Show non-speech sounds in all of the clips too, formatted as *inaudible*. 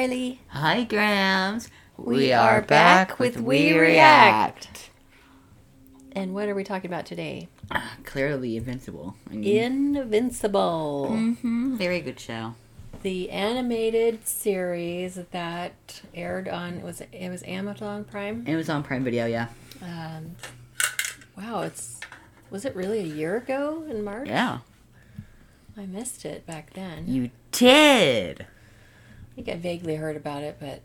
Riley. Hi, Grams. We are back with We React. And what are we talking about today? Ah, *sighs* Clearly invincible. I mean, Invincible, mhm, very good show. the animated series that aired on was it, it was Amazon Prime. It was on Prime Video, yeah. Um, wow, it's was it really a year ago in March? Yeah, I missed it back then. you did. I think I vaguely heard about it, but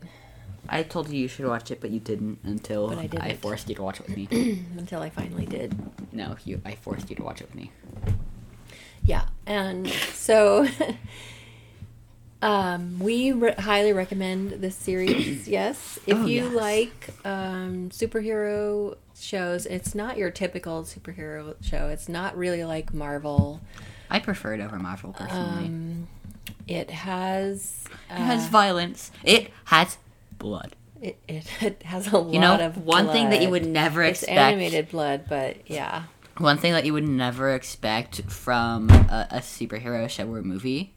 I told you you should watch it, but you didn't until But I didn't. forced you to watch it with me. *clears throat* until I finally did. no, you. I forced you to watch it with me. Yeah, and so *laughs* um, we re- highly recommend this series. *clears throat* yes, if Oh, you yes. like um, superhero shows, it's not your typical superhero show. It's not really like Marvel. I prefer it over Marvel personally. Um, it has uh, it has violence. It has blood. it, it, *laughs* it has a lot You know, of one thing that you would never It's expect. animated blood, but yeah, One thing that you would never expect from a, a superhero show or movie.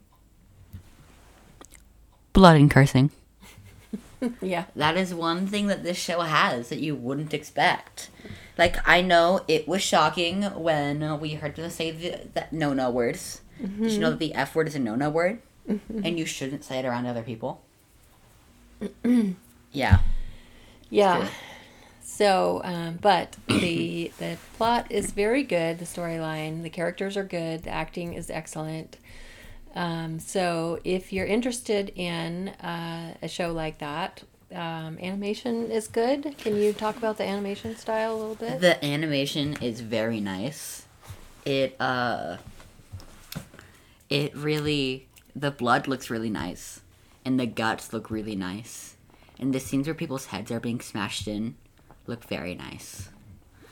Blood and cursing. *laughs* yeah. That is one thing that this show has that you wouldn't expect. Like I know it was shocking when we heard them say the, that no no words. Did you know that the F word is a no no word, and you shouldn't say it around other people? *clears throat* yeah, Yeah. So, um, but the the plot is very good. The storyline, the characters are good. The acting is excellent. Um, so, if you're interested in uh, a show like that, um, animation is good. Can you talk about the animation style a little bit? the animation is very nice. It uh, it really the blood looks really nice, and the guts look really nice, and the scenes where people's heads are being smashed in look very nice.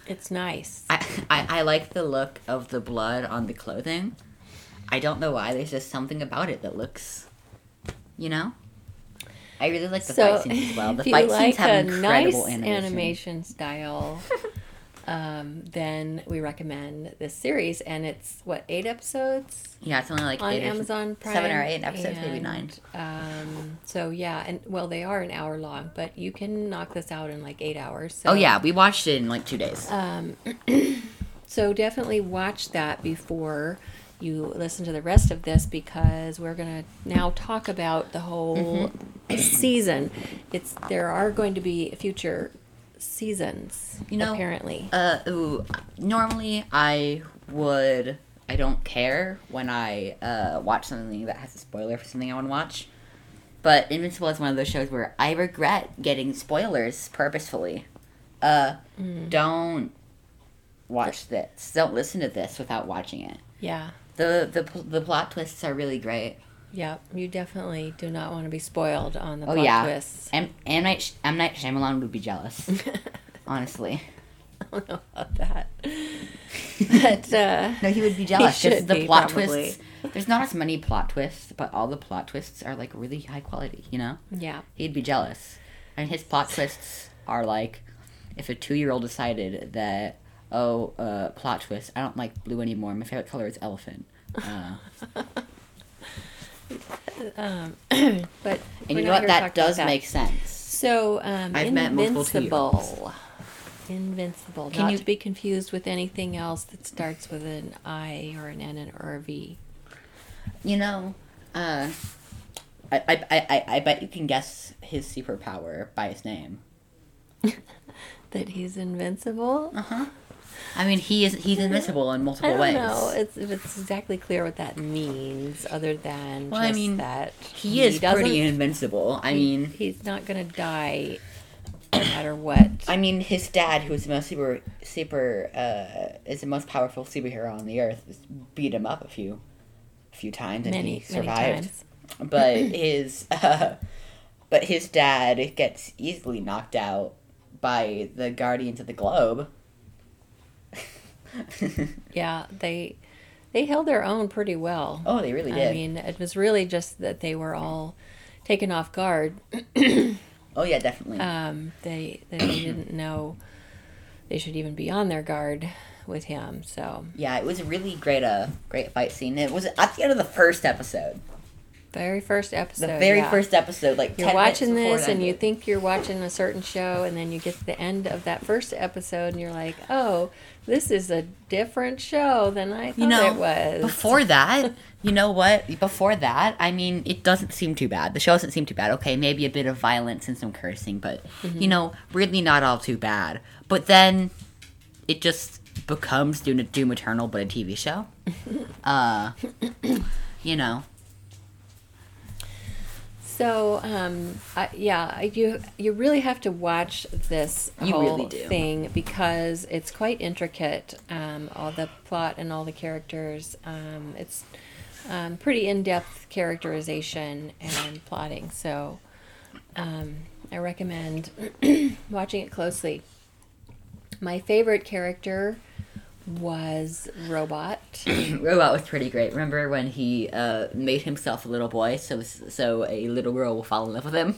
it's nice. I, I, I like the look of the blood on the clothing. I don't know why. There's just something about it that looks, you know. I really like the so, fight scenes as well. *laughs* The fight like scenes have a incredible nice animation. animation style, *laughs* um, then we recommend this series. And it's what eight episodes? Yeah, it's only like on Amazon Prime. seven or eight episodes, maybe nine. Um, so yeah, and well, they are an hour long, but you can knock this out in like eight hours. So, Oh yeah, we watched it in like two days. Um, *clears throat* so definitely watch that before you listen to the rest of this because we're gonna now talk about the whole Mm-hmm. season. It's there are going to be future seasons. You know, apparently. Uh, ooh, normally I would. I don't care when I uh, watch something that has a spoiler for something I want to watch. But Invincible is one of those shows where I regret getting spoilers purposefully. Uh, Mm. don't watch this. Don't listen to this without watching it. yeah. The the the plot twists are really great. Yeah, you definitely do not want to be spoiled on the Oh plot yeah, twists. M M Night M Night Shyamalan would be jealous. *laughs* honestly, I don't know about that. *laughs* But uh, no, he would be jealous. Just the be, plot probably. twists. There's not as many plot twists, but all the plot twists are like really high quality. You know, yeah, he'd be jealous. And his plot twists are like, if a two year old decided that, oh, uh, plot twist, I don't like blue anymore. My favorite color is elephant. Uh, *laughs* um, *clears throat* but and you know what? That does make sense. so um, I've met invincible. Invincible, Can not you- to be confused with anything else that starts with an I or an N or a V. You know, uh, I, I, I, I- I bet you can guess his superpower by his name. *laughs* That he's invincible. Uh huh. I mean, he is he's invincible in multiple I don't ways. know it's, if it's exactly clear what that means, other than Well, I mean, that He is pretty invincible. I mean, he's not gonna die no matter what. I mean, his dad, who is the most super super uh, is the most powerful superhero on the earth, beat him up a few, a few times, and many he survived. But *clears throat* his, uh, *laughs* but his dad gets easily knocked out by the Guardians of the Globe. *laughs* Yeah, they they held their own pretty well. oh, they really did. I mean, it was really just that they were all taken off guard. *coughs* oh yeah, definitely. Um, they they *coughs* didn't know they should even be on their guard with him. So yeah, it was a really great, uh, great fight scene. It was at the end of the first episode. Very first episode. The very yeah. first episode, like You're 10 watching this and you think you're watching a certain show, and then you get to the end of that first episode, and you're like, "Oh, this is a different show than I thought you know it was." before that you know what before that i mean it doesn't seem too bad the show doesn't seem too bad okay maybe a bit of violence and some cursing but Mm-hmm. you know really not all too bad but then it just becomes doom, doom eternal but a tv show *laughs* uh you know So, um, I, yeah, you you really have to watch this You whole really thing because it's quite intricate. Um, all the plot and all the characters. Um, it's um, pretty in depth characterization and plotting. So, um, I recommend *clears throat* watching it closely. My favorite character was Robot. *clears throat* robot was pretty great remember when he uh made himself a little boy so so a little girl will fall in love with him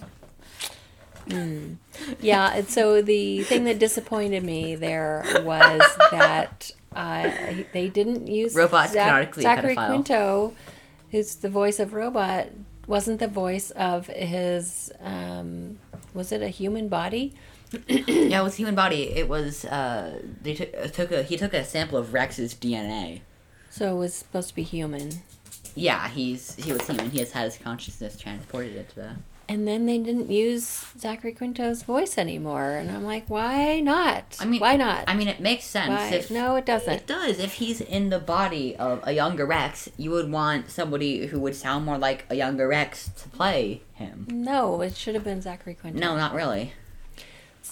Yeah, and so the thing that disappointed me there was *laughs* that uh, they didn't use Robot's canonically Zachary pedophile. Quinto, who's the voice of Robot, wasn't the voice of his. Um, was it a human body? *clears throat* yeah it was human body it was uh they took, uh, took a he took a sample of rex's dna So it was supposed to be human. Yeah, he's he was human. He has had his consciousness transported into the. And then they didn't use Zachary Quinto's voice anymore, and I'm like, why not? I mean, why not? I mean, it makes sense. Why? If, No, it doesn't. It does. If he's in the body of a younger Rex, you would want somebody who would sound more like a younger Rex to play him. No, it should have been Zachary Quinto. No, not really.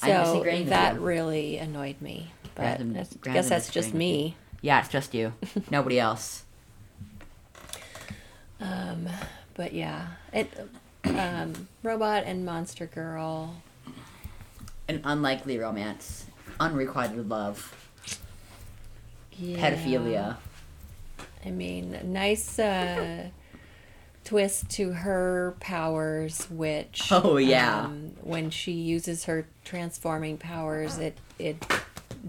So that really annoyed me. But I guess that's just me. Yeah, it's just you. *laughs* Nobody else. Um, but yeah, it um, robot and monster girl. An unlikely romance, unrequited love, Yeah. pedophilia. I mean, nice uh, twist to her powers, which *laughs* Oh, yeah. um, when she uses her transforming powers, it it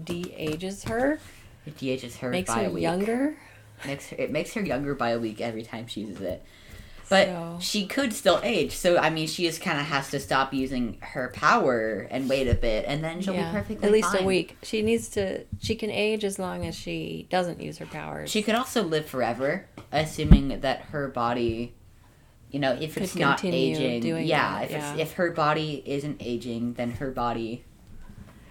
de-ages her, It de-ages her makes by her a week. younger. Makes her, it makes her younger by a week every time she uses it. But So- she could still age, so I mean, she just kind of has to stop using her power and wait a bit, and then she'll yeah, be perfectly at least fine. a week. She needs to. She can age as long as she doesn't use her powers. She could also live forever, assuming that her body, you know, if it's not aging, yeah, that, if yeah. It's, if her body isn't aging, then her body.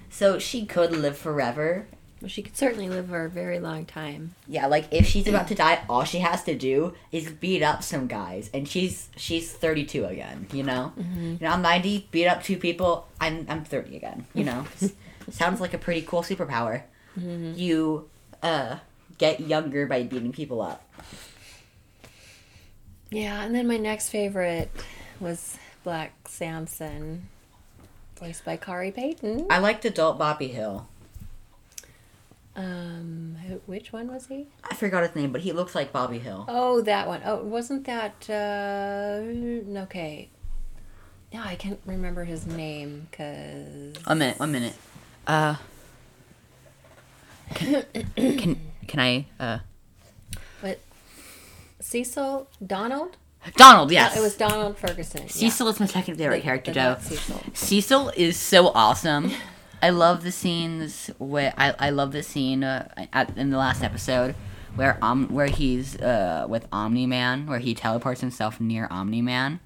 So she could live forever. Well, she could certainly live for a very long time. Yeah, like if she's about *clears throat* to die, all she has to do is beat up some guys, and she's she's thirty two again. You know, Mm-hmm. you know, I'm ninety, beat up two people, I'm I'm thirty again. You know, *laughs* sounds like a pretty cool superpower. Mm-hmm. You uh get younger by beating people up. Yeah, and then my next favorite was Black Samson, voiced by Khary Payton. I liked adult Bobby Hill. Um, which one was he? I forgot his name, but he looks like Bobby Hill. Oh, that one. Oh, wasn't that? Uh, okay. No, I can't remember his name because. One minute, one minute. Uh, can can, can I? Uh, Cecil Donald. Donald. Yes, It was Donald Ferguson. yeah. Cecil is my second favorite The- character, Joe. Cecil. Cecil is so awesome. *laughs* I love the scenes where I, I love the scene uh, at, in the last episode where um where he's uh with Omni Man where he teleports himself near Omni Man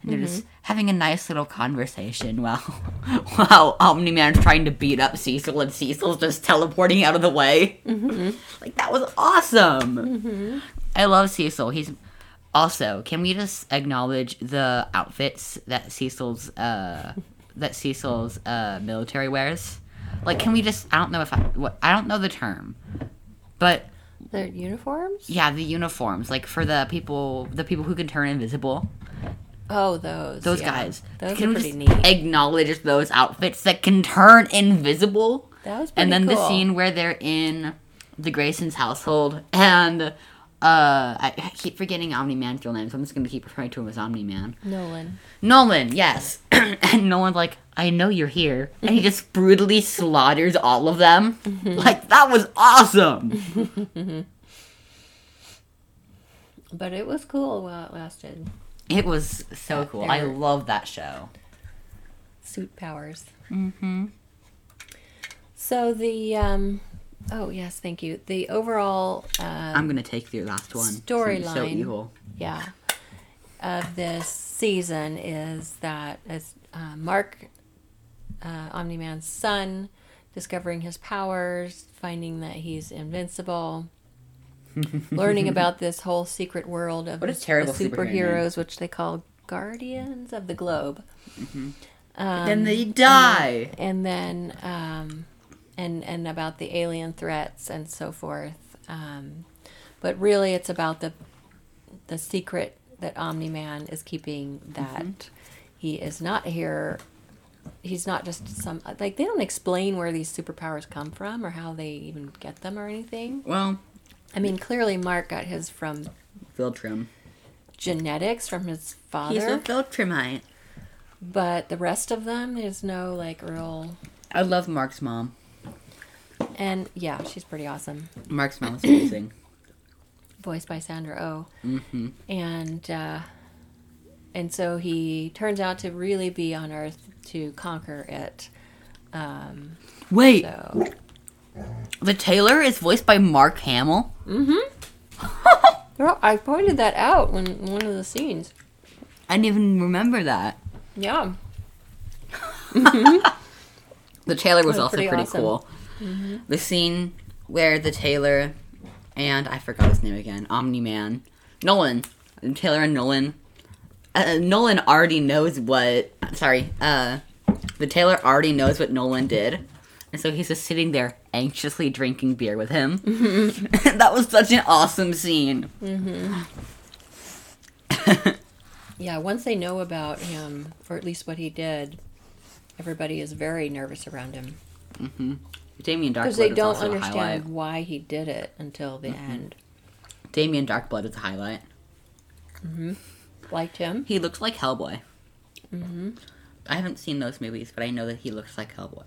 and they're just having a nice little conversation while *laughs* while Omni Man's trying to beat up Cecil and Cecil's just teleporting out of the way. *laughs* Like that was awesome. I love Cecil. He's also, can we just acknowledge the outfits that Cecil's uh that Cecil's uh military wears? Like can we just I don't know if I what I don't know the term. But Their uniforms. yeah, the uniforms like for the people the people who can turn invisible. Oh, those. Those yeah. guys. Those can are we pretty just neat. acknowledge those outfits that can turn invisible? That was pretty and then the scene where they're in the Grayson's household and uh I, I keep forgetting Omni Man's real name, so I'm just gonna keep referring to him as Omni Man. Nolan. Nolan, yes. *clears throat* and Nolan's like, I know you're here. And he *laughs* just brutally slaughters all of them. Like, that was awesome. *laughs* But it was cool while it lasted. It was so cool. I love that show. Suit powers. Mm-hmm. So the um, oh yes, thank you. The overall um, I'm gonna take your last one. So Storyline. evil. yeah of this season is that as uh, Mark uh, Omni Man's son discovering his powers, finding that he's invincible. *laughs* learning about this whole secret world of What the terrible name. superheroes, which they call Guardians of the Globe. Um, then they die. and then um, and and about the alien threats and so forth. Um, but really, it's about the the secret that Omni Man is keeping that he is not here. He's not just some like they don't explain where these superpowers come from or how they even get them or anything. Well, I mean, clearly Mark got his from Viltrum. genetics from his father, He's a Viltrumite. but the rest of them there's no like real. I love Mark's mom. And yeah, she's pretty awesome. Mark's mom is amazing. *clears throat* voiced by Sandra Oh, mm-hmm. and uh, and so he turns out to really be on Earth to conquer it. Um, Wait, so the Tailor is voiced by Mark Hamill. *laughs* Girl, I pointed that out when in one of the scenes. I didn't even remember that. Yeah, *laughs* The Tailor was was also pretty pretty, awesome. cool. The scene where the Tailor and I forgot his name again, Omni Man, Nolan, Taylor and Nolan. Uh, Nolan already knows what. Sorry, uh, the Tailor already knows what Nolan did, and so he's just sitting there anxiously drinking beer with him. *laughs* that was such an awesome scene. *laughs* yeah. Once they know about him, or at least what he did, everybody is very nervous around him Damien because Darkblood they is don't understand why he did it until the end. Damien Darkblood is a highlight. Liked him. He looks like Hellboy. Mm-hmm. I haven't seen those movies, but I know that he looks like Hellboy.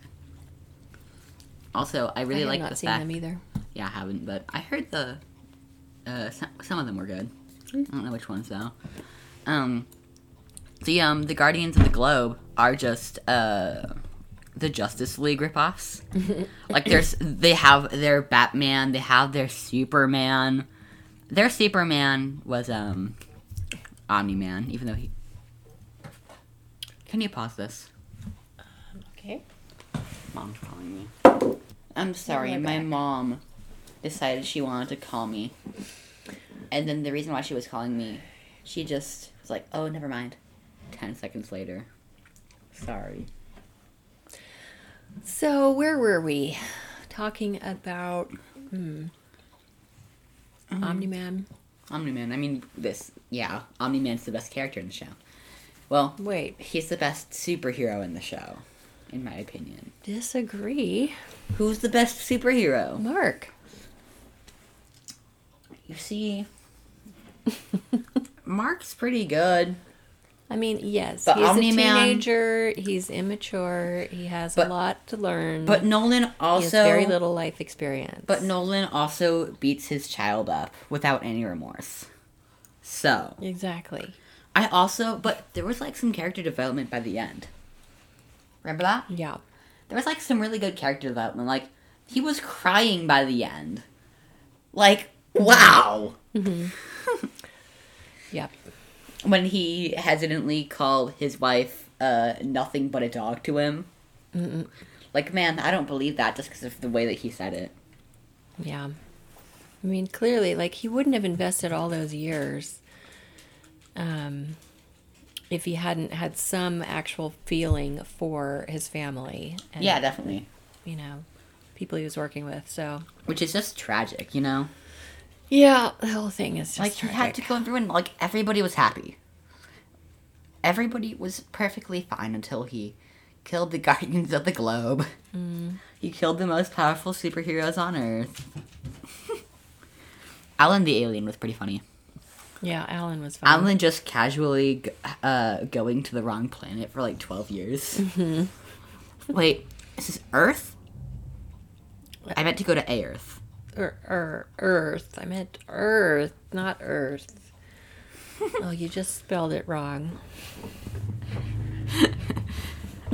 Also, I really I have like not the seen fact. them either. Yeah, I haven't, but I heard the. Uh, some, some of them were good. I don't know which ones though. Um, the um the Guardians of the Globe are just uh the Justice League ripoffs. like there's they have their Batman, they have their Superman. Their Superman was um Omni Man, even though he. Can you pause this? Okay. Mom's calling me. I'm sorry, my back. mom decided she wanted to call me. And then the reason why she was calling me, she just was like, oh, never mind. 10 seconds later. Sorry. So where were we? Talking about hmm, Omni Man. Omni Man, I mean, this, yeah, Omni Man's the best character in the show. Well, Wait, he's the best superhero in the show, in my opinion. disagree. Who's the best superhero? Mark. You see, *laughs* Mark's pretty good. I mean, yes, But he's a Omni-Man- teenager. He's immature. He has But- a lot to learn. But Nolan also very little life experience. But Nolan also beats his child up without any remorse. So, exactly. I also, but there was like some character development by the end. Remember that? Yeah. There was like some really good character development. Like, he was crying by the end. Like, mm-hmm. wow! Mm-hmm. *laughs* Yep. When he hesitantly called his wife, uh, nothing but a dog to him. Like, man, I don't believe that just because of the way that he said it. Yeah. I mean, clearly, like he wouldn't have invested all those years, um, if he hadn't had some actual feeling for his family. And, Yeah, definitely. You know, people he was working with. So. Which is just tragic, you know? Yeah, the whole thing is just like he had to go through and like everybody was happy. Everybody was perfectly fine until he killed the *laughs* Guardians of the Globe. He killed the most powerful superheroes on Earth. *laughs* Alan the alien was pretty funny. Yeah, Alan was fine. Alan just casually uh, going to the wrong planet for like 12 years. *laughs* Wait, is this Earth? I meant to go to A Earth. Er, er, Earth. I meant Earth, not Earth. *laughs* oh, you just spelled it wrong.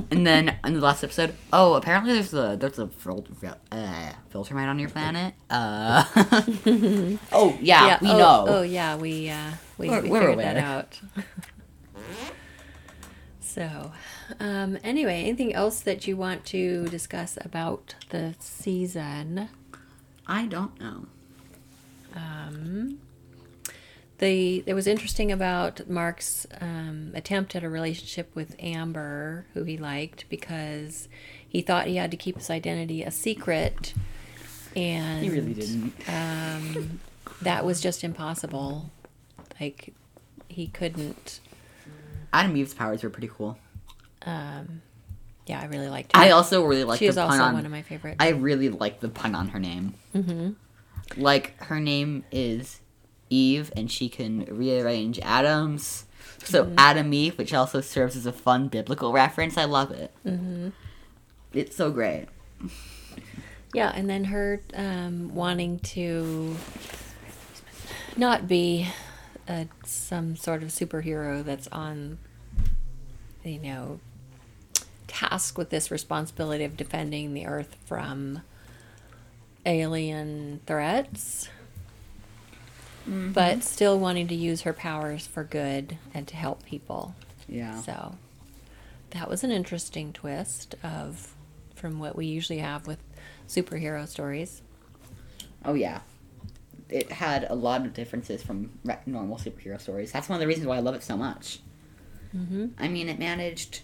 And then in the last episode, oh, apparently there's a there's a fil- fil- uh, Viltrumite on your planet. Uh, *laughs* oh yeah, we oh, know. Oh yeah, we uh, we, We're- we we're figured that out. so, um, anyway, anything else that you want to discuss about the season? I don't know. Um, the it was interesting about Mark's um, attempt at a relationship with Amber, who he liked because he thought he had to keep his identity a secret, and He really didn't. um, that was just impossible. Like he couldn't. Atom Eve's powers were pretty cool. Um, yeah, I really liked her. I also really like she the is also on. one of my favorites. I really like the pun on her name. Mm-hmm. Like her name is Eve, and she can rearrange atoms. So Mm-hmm. Atom Eve, which also serves as a fun biblical reference. I love it. Mm-hmm. It's so great. Yeah, and then her um, wanting to not be a, some sort of superhero that's on, you know, task with this responsibility of defending the Earth from alien threats, but still wanting to use her powers for good and to help people. Yeah. So that was an interesting twist of from what we usually have with superhero stories. Oh yeah. It had a lot of differences from normal superhero stories. That's one of the reasons why I love it so much. Mm-hmm. I mean, it managed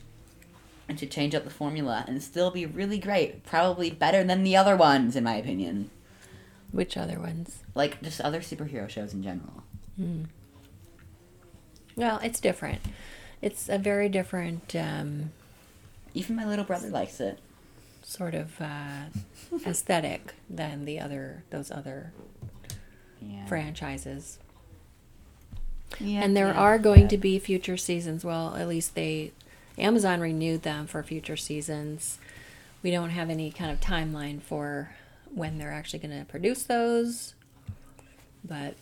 to change up the formula and still be really great. Probably better than the other ones, in my opinion. Which other ones? Like just other superhero shows in general. Well, it's different. It's a very different um, Even my little brother likes it. sort of uh, *laughs* aesthetic than the other those other Yeah. franchises. Yeah, and there yeah, are going to be future seasons. Well, at least they Amazon renewed them for future seasons. We don't have any kind of timeline for when they're actually going to produce those, but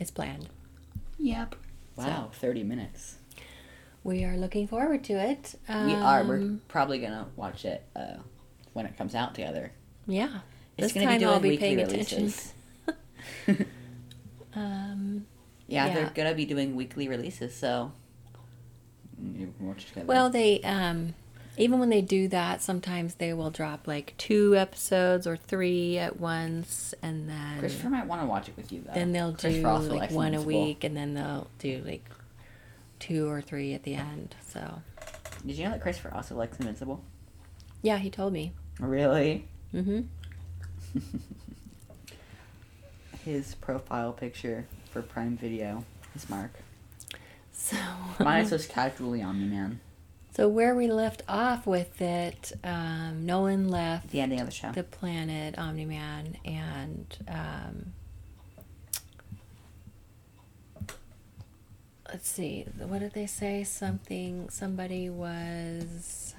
it's planned. Yep. Wow, thirty minutes. We are looking forward to it. we are. We're Um, probably gonna watch it uh, when it comes out together. Yeah. It's this gonna time be doing I'll be weekly paying releases. attention. *laughs* *laughs* Um, Yeah, Yeah. they're gonna be doing weekly releases, so you can watch together. well, they um, even when they do that, sometimes they will drop like two episodes or three at once, and then Christopher might want to watch it with you though. then they'll do like one a week, and then they'll do like two or three at the end. So Did you know that Christopher also likes Invincible? yeah, he told me. Really? Mm-hmm. *laughs* His profile picture for Prime Video is Mark. So *laughs* Mine says *laughs* casually Omni Man. so where we left off with it, um, Nolan left The ending of the show. the planet Omni Man and um, let's see what did they say something somebody was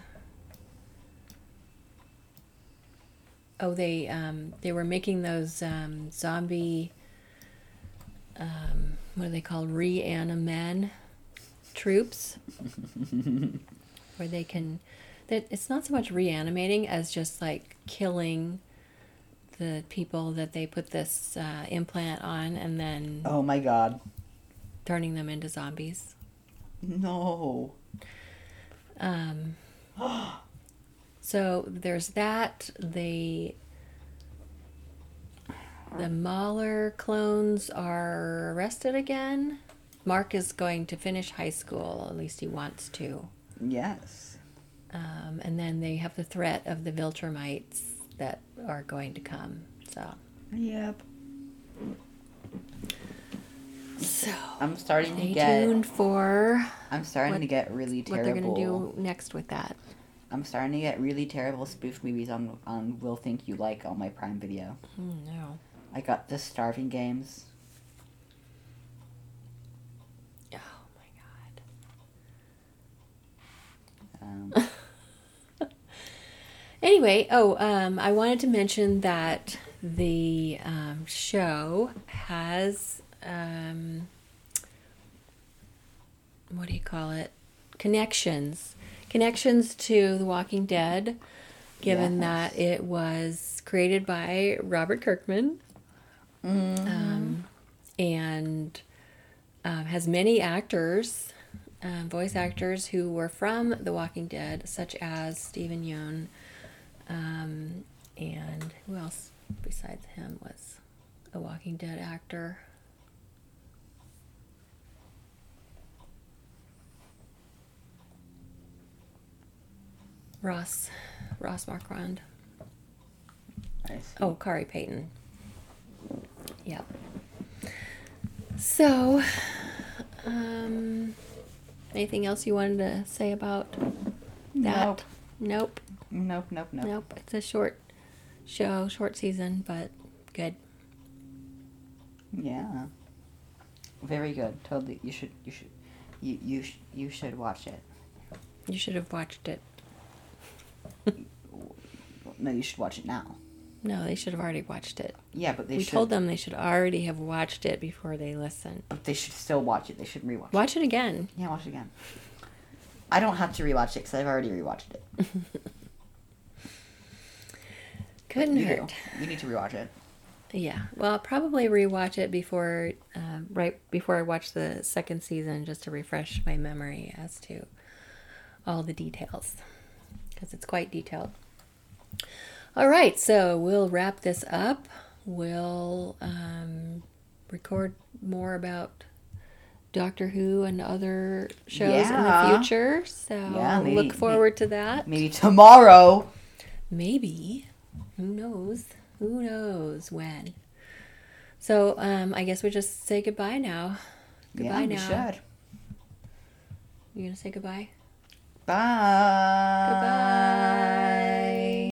oh they um, they were making those um, zombie um, what are they called reanimen troops where they can that it's not so much reanimating as just like killing the people that they put this uh, implant on and then oh my god. turning them into zombies. No. Um, so there's that. The the Mauler clones are arrested again. Mark is going to finish high school, at least he wants to. Yes. Um, and then they have the threat of the Viltrumites that are going to come. So, Yep. so I'm starting to get. tuned for I'm starting what- to get really terrible. what they're going to do next with that. I'm starting to get really terrible spoof movies on on Will Think You Like on my Prime Video. Oh, no. I got the Starving Games. Oh my god. Um, *laughs* Anyway, oh, um, I wanted to mention that the um, show has um, what do you call it? Connections. Connections to The Walking Dead, given Yes. that it was created by Robert Kirkman. Um, and um, has many actors, um, voice actors who were from The Walking Dead, such as Steven Yeun. Um, and who else besides him was a Walking Dead actor? Ross, Ross Marquand. Oh, Khary Payton. Yep. So, anything else you wanted to say about that? Nope. Nope. Nope, nope, nope. Nope. It's a short show, short season, but good. Yeah. Very good. Totally. You should. You should. You you sh- you should watch it. You should have watched it. *laughs* No, you should watch it now. No, they should have already watched it. Yeah, but they we should. told them they should already have watched it before they listen. but They should still watch it. They should rewatch. it. Watch it again. Yeah, watch it again. I don't have to rewatch it because I've already rewatched it. *laughs* Couldn't You do. hurt. You need to rewatch it. Yeah, well, I'll probably rewatch it before, uh, right before I watch the second season, just to refresh my memory as to all the details, because it's quite detailed. All right, so we'll wrap this up. We'll um, record more about Doctor Who and other shows in the future. So Yeah, maybe- look forward to that. Maybe tomorrow. Maybe. Who knows? Who knows when? So um, I guess we just say goodbye now. Goodbye yeah, now. we should. You gonna say goodbye? Bye.